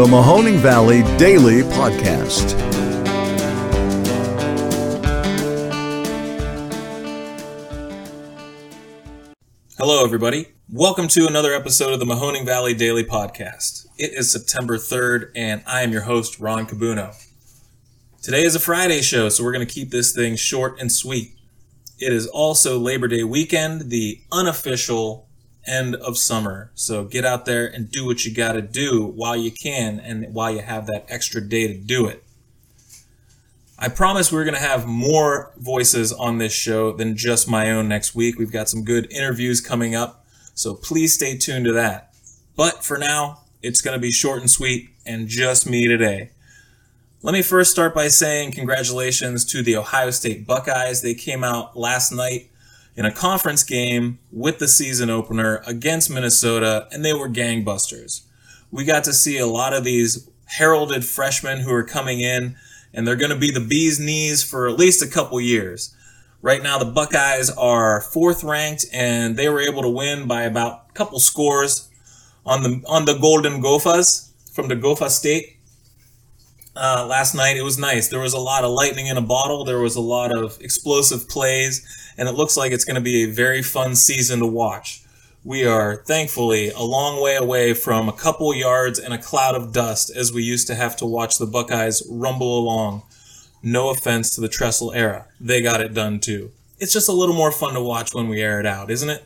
the Mahoning Valley Daily Podcast. Hello, everybody. Welcome to another episode of the Mahoning Valley Daily Podcast. It is September 3rd, and I am your host, Ron Cabuno. Today is a Friday show, so we're going to keep this thing short and sweet. It is also Labor Day weekend, the unofficial end of summer. So get out there and do what you got to do while you can and while you have that extra day to do it. I promise we're going to have more voices on this show than just my own next week. We've got some good interviews coming up, so please stay tuned to that. But for now, it's going to be short and sweet and just me today. Let me first start by saying congratulations to the Ohio State Buckeyes. They came out last night in a conference game with the season opener against Minnesota, and they were gangbusters. We got to see a lot of these heralded freshmen who are coming in, and they're going to be the bee's knees for at least a couple years. Right now, the Buckeyes are fourth ranked, and they were able to win by about a couple scores on the on the Golden Gophers from the Gopher State uh, last night. It was nice. There was a lot of lightning in a bottle. There was a lot of explosive plays, and it looks like it's going to be a very fun season to watch. We are thankfully a long way away from a couple yards and a cloud of dust as we used to have to watch the Buckeyes rumble along. No offense to the Tressel era. They got it done too. It's just a little more fun to watch when we air it out, isn't it?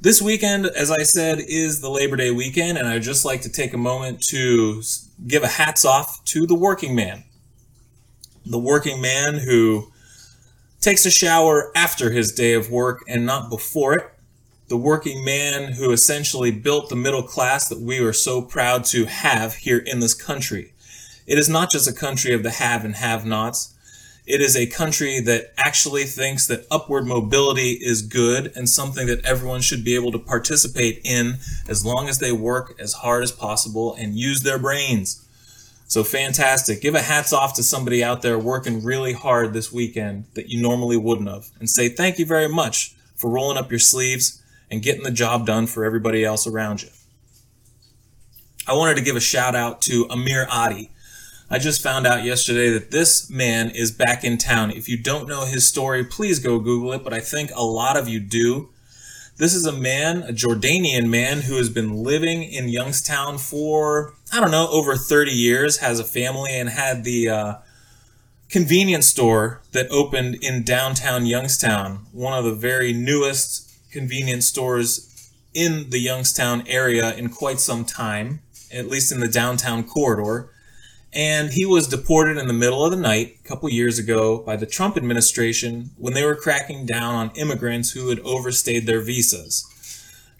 This weekend, as I said, is the Labor Day weekend, and I'd just like to take a moment to give a hats off to the working man. The working man who takes a shower after his day of work and not before it. The working man who essentially built the middle class that we are so proud to have here in this country. It is not just a country of the have and have nots. It is a country that actually thinks that upward mobility is good and something that everyone should be able to participate in as long as they work as hard as possible and use their brains. So fantastic. Give a hats off to somebody out there working really hard this weekend that you normally wouldn't have and say thank you very much for rolling up your sleeves and getting the job done for everybody else around you. I wanted to give a shout out to Amer Adi. I just found out yesterday that this man is back in town. If you don't know his story, please go Google it, but I think a lot of you do. This is a man, a Jordanian man, who has been living in Youngstown for, I don't know, over 30 years, has a family, and had the uh, convenience store that opened in downtown Youngstown, one of the very newest convenience stores in the Youngstown area in quite some time, at least in the downtown corridor and he was deported in the middle of the night a couple years ago by the Trump administration when they were cracking down on immigrants who had overstayed their visas.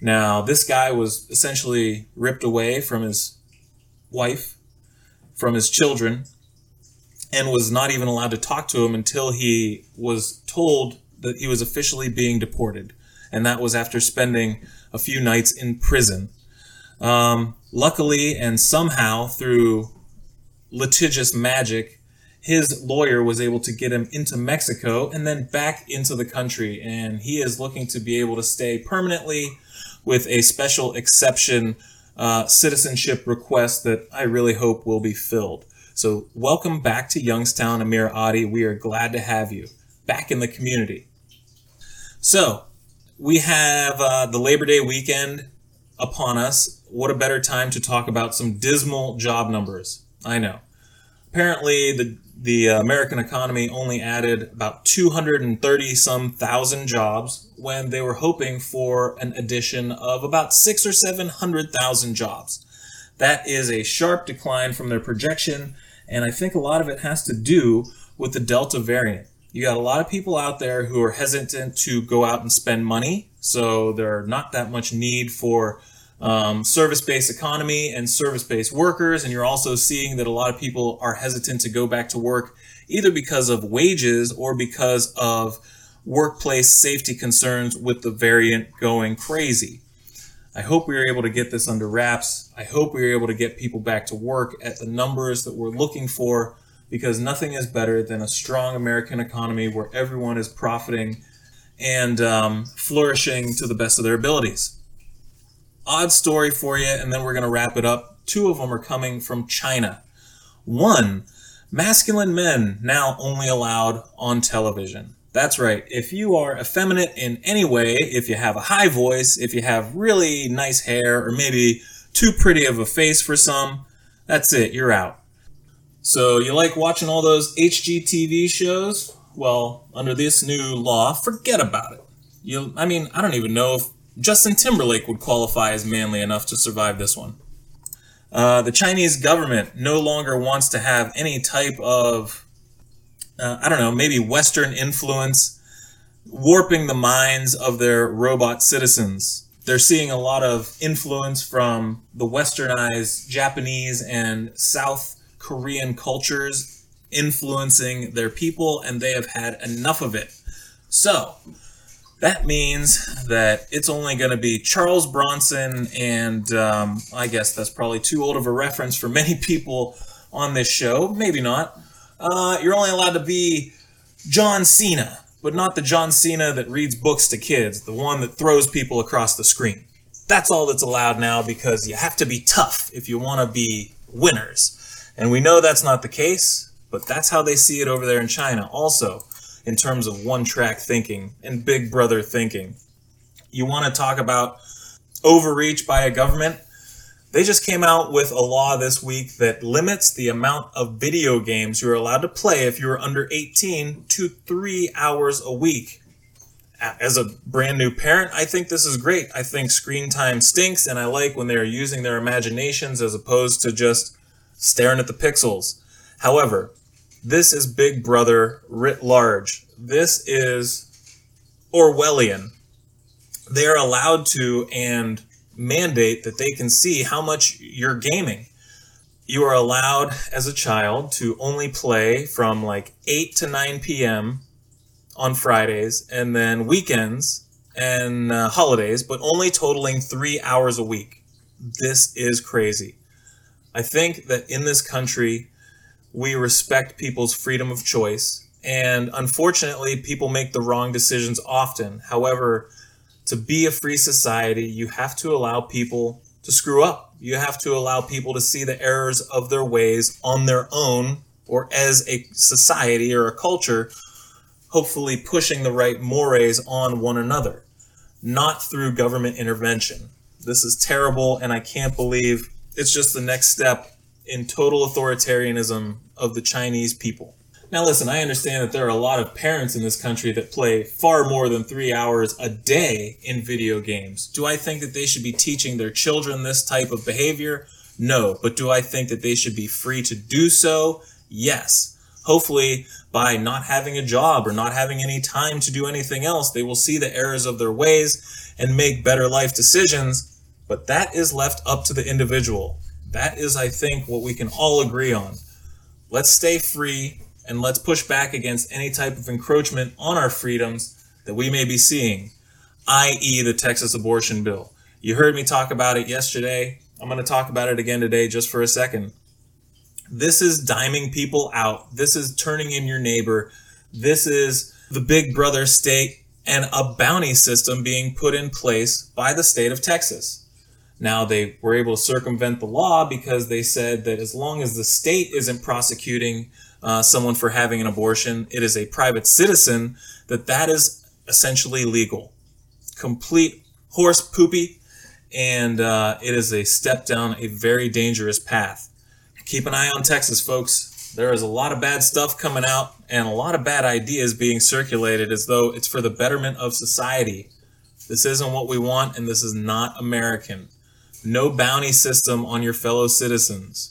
Now, this guy was essentially ripped away from his wife, from his children, and was not even allowed to talk to him until he was told that he was officially being deported. And that was after spending a few nights in prison. Um, luckily, and somehow through litigious magic, his lawyer was able to get him into Mexico and then back into the country. And he is looking to be able to stay permanently with a special exception uh, citizenship request that I really hope will be filled. So, welcome back to Youngstown, Amer Adi. We are glad to have you back in the community. So, we have uh, the Labor Day weekend upon us. What a better time to talk about some dismal job numbers. I know apparently the the American economy only added about 230 some thousand jobs when they were hoping for an addition of about six or seven hundred thousand jobs. That is a sharp decline from their projection, and I think a lot of it has to do with the Delta variant. You got a lot of people out there who are hesitant to go out and spend money, so there are not that much need for um, service-based economy and service-based workers, and you're also seeing that a lot of people are hesitant to go back to work either because of wages or because of workplace safety concerns with the variant going crazy. I hope we are able to get this under wraps. I hope we are able to get people back to work at the numbers that we're looking for because nothing is better than a strong American economy where everyone is profiting and um, flourishing to the best of their abilities odd story for you, and then we're going to wrap it up. two of them are coming from China. One, masculine men now only allowed on television. That's right. If you are effeminate in any way, if you have a high voice, if you have really nice hair, or maybe too pretty of a face for some, that's it. You're out. So you like watching all those HGTV shows? Well, under this new law, forget about it. You, I mean, I don't even know if Justin Timberlake would qualify as manly enough to survive this one. Uh, the Chinese government no longer wants to have any type of, uh, I don't know, maybe Western influence warping the minds of their robot citizens. They're seeing a lot of influence from the westernized Japanese and South Korean cultures influencing their people, and they have had enough of it. So, that means that it's only going to be Charles Bronson, and um, I guess that's probably too old of a reference for many people on this show. Maybe not. Uh, you're only allowed to be John Cena, but not the John Cena that reads books to kids, the one that throws people across the screen. That's all that's allowed now because you have to be tough if you want to be winners. And we know that's not the case, but that's how they see it over there in China. Also, in terms of one track thinking and big brother thinking. You want to talk about overreach by a government? They just came out with a law this week that limits the amount of video games you're allowed to play if you're under 18 to three hours a week. As a brand new parent, I think this is great. I think screen time stinks, and I like when they're using their imaginations as opposed to just staring at the pixels. However, this is Big Brother writ large. This is Orwellian. They are allowed to and mandate that they can see how much you're gaming. You are allowed as a child to only play from like 8 to 9 p.m. on Fridays and then weekends and uh, holidays, but only totaling three hours a week. This is crazy. I think that in this country, we respect people's freedom of choice. And unfortunately, people make the wrong decisions often. However, to be a free society, you have to allow people to screw up. You have to allow people to see the errors of their ways on their own or as a society or a culture, hopefully pushing the right mores on one another, not through government intervention. This is terrible, and I can't believe it's just the next step in total authoritarianism of the Chinese people. Now, listen, I understand that there are a lot of parents in this country that play far more than three hours a day in video games. Do I think that they should be teaching their children this type of behavior? No. But do I think that they should be free to do so? Yes. Hopefully, by not having a job or not having any time to do anything else, they will see the errors of their ways and make better life decisions. But that is left up to the individual. That is, I think, what we can all agree on. Let's stay free and let's push back against any type of encroachment on our freedoms that we may be seeing, i.e., the Texas abortion bill. You heard me talk about it yesterday. I'm going to talk about it again today just for a second. This is diming people out. This is turning in your neighbor. This is the big brother state and a bounty system being put in place by the state of Texas. Now they were able to circumvent the law because they said that as long as the state isn't prosecuting uh, someone for having an abortion, it is a private citizen that that is essentially legal. Complete horse poopy, and uh, it is a step down a very dangerous path. Keep an eye on Texas, folks. There is a lot of bad stuff coming out and a lot of bad ideas being circulated as though it's for the betterment of society. This isn't what we want, and this is not American no bounty system on your fellow citizens.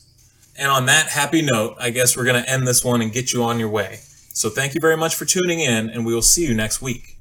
And on that happy note, I guess we're going to end this one and get you on your way. So thank you very much for tuning in, and we will see you next week.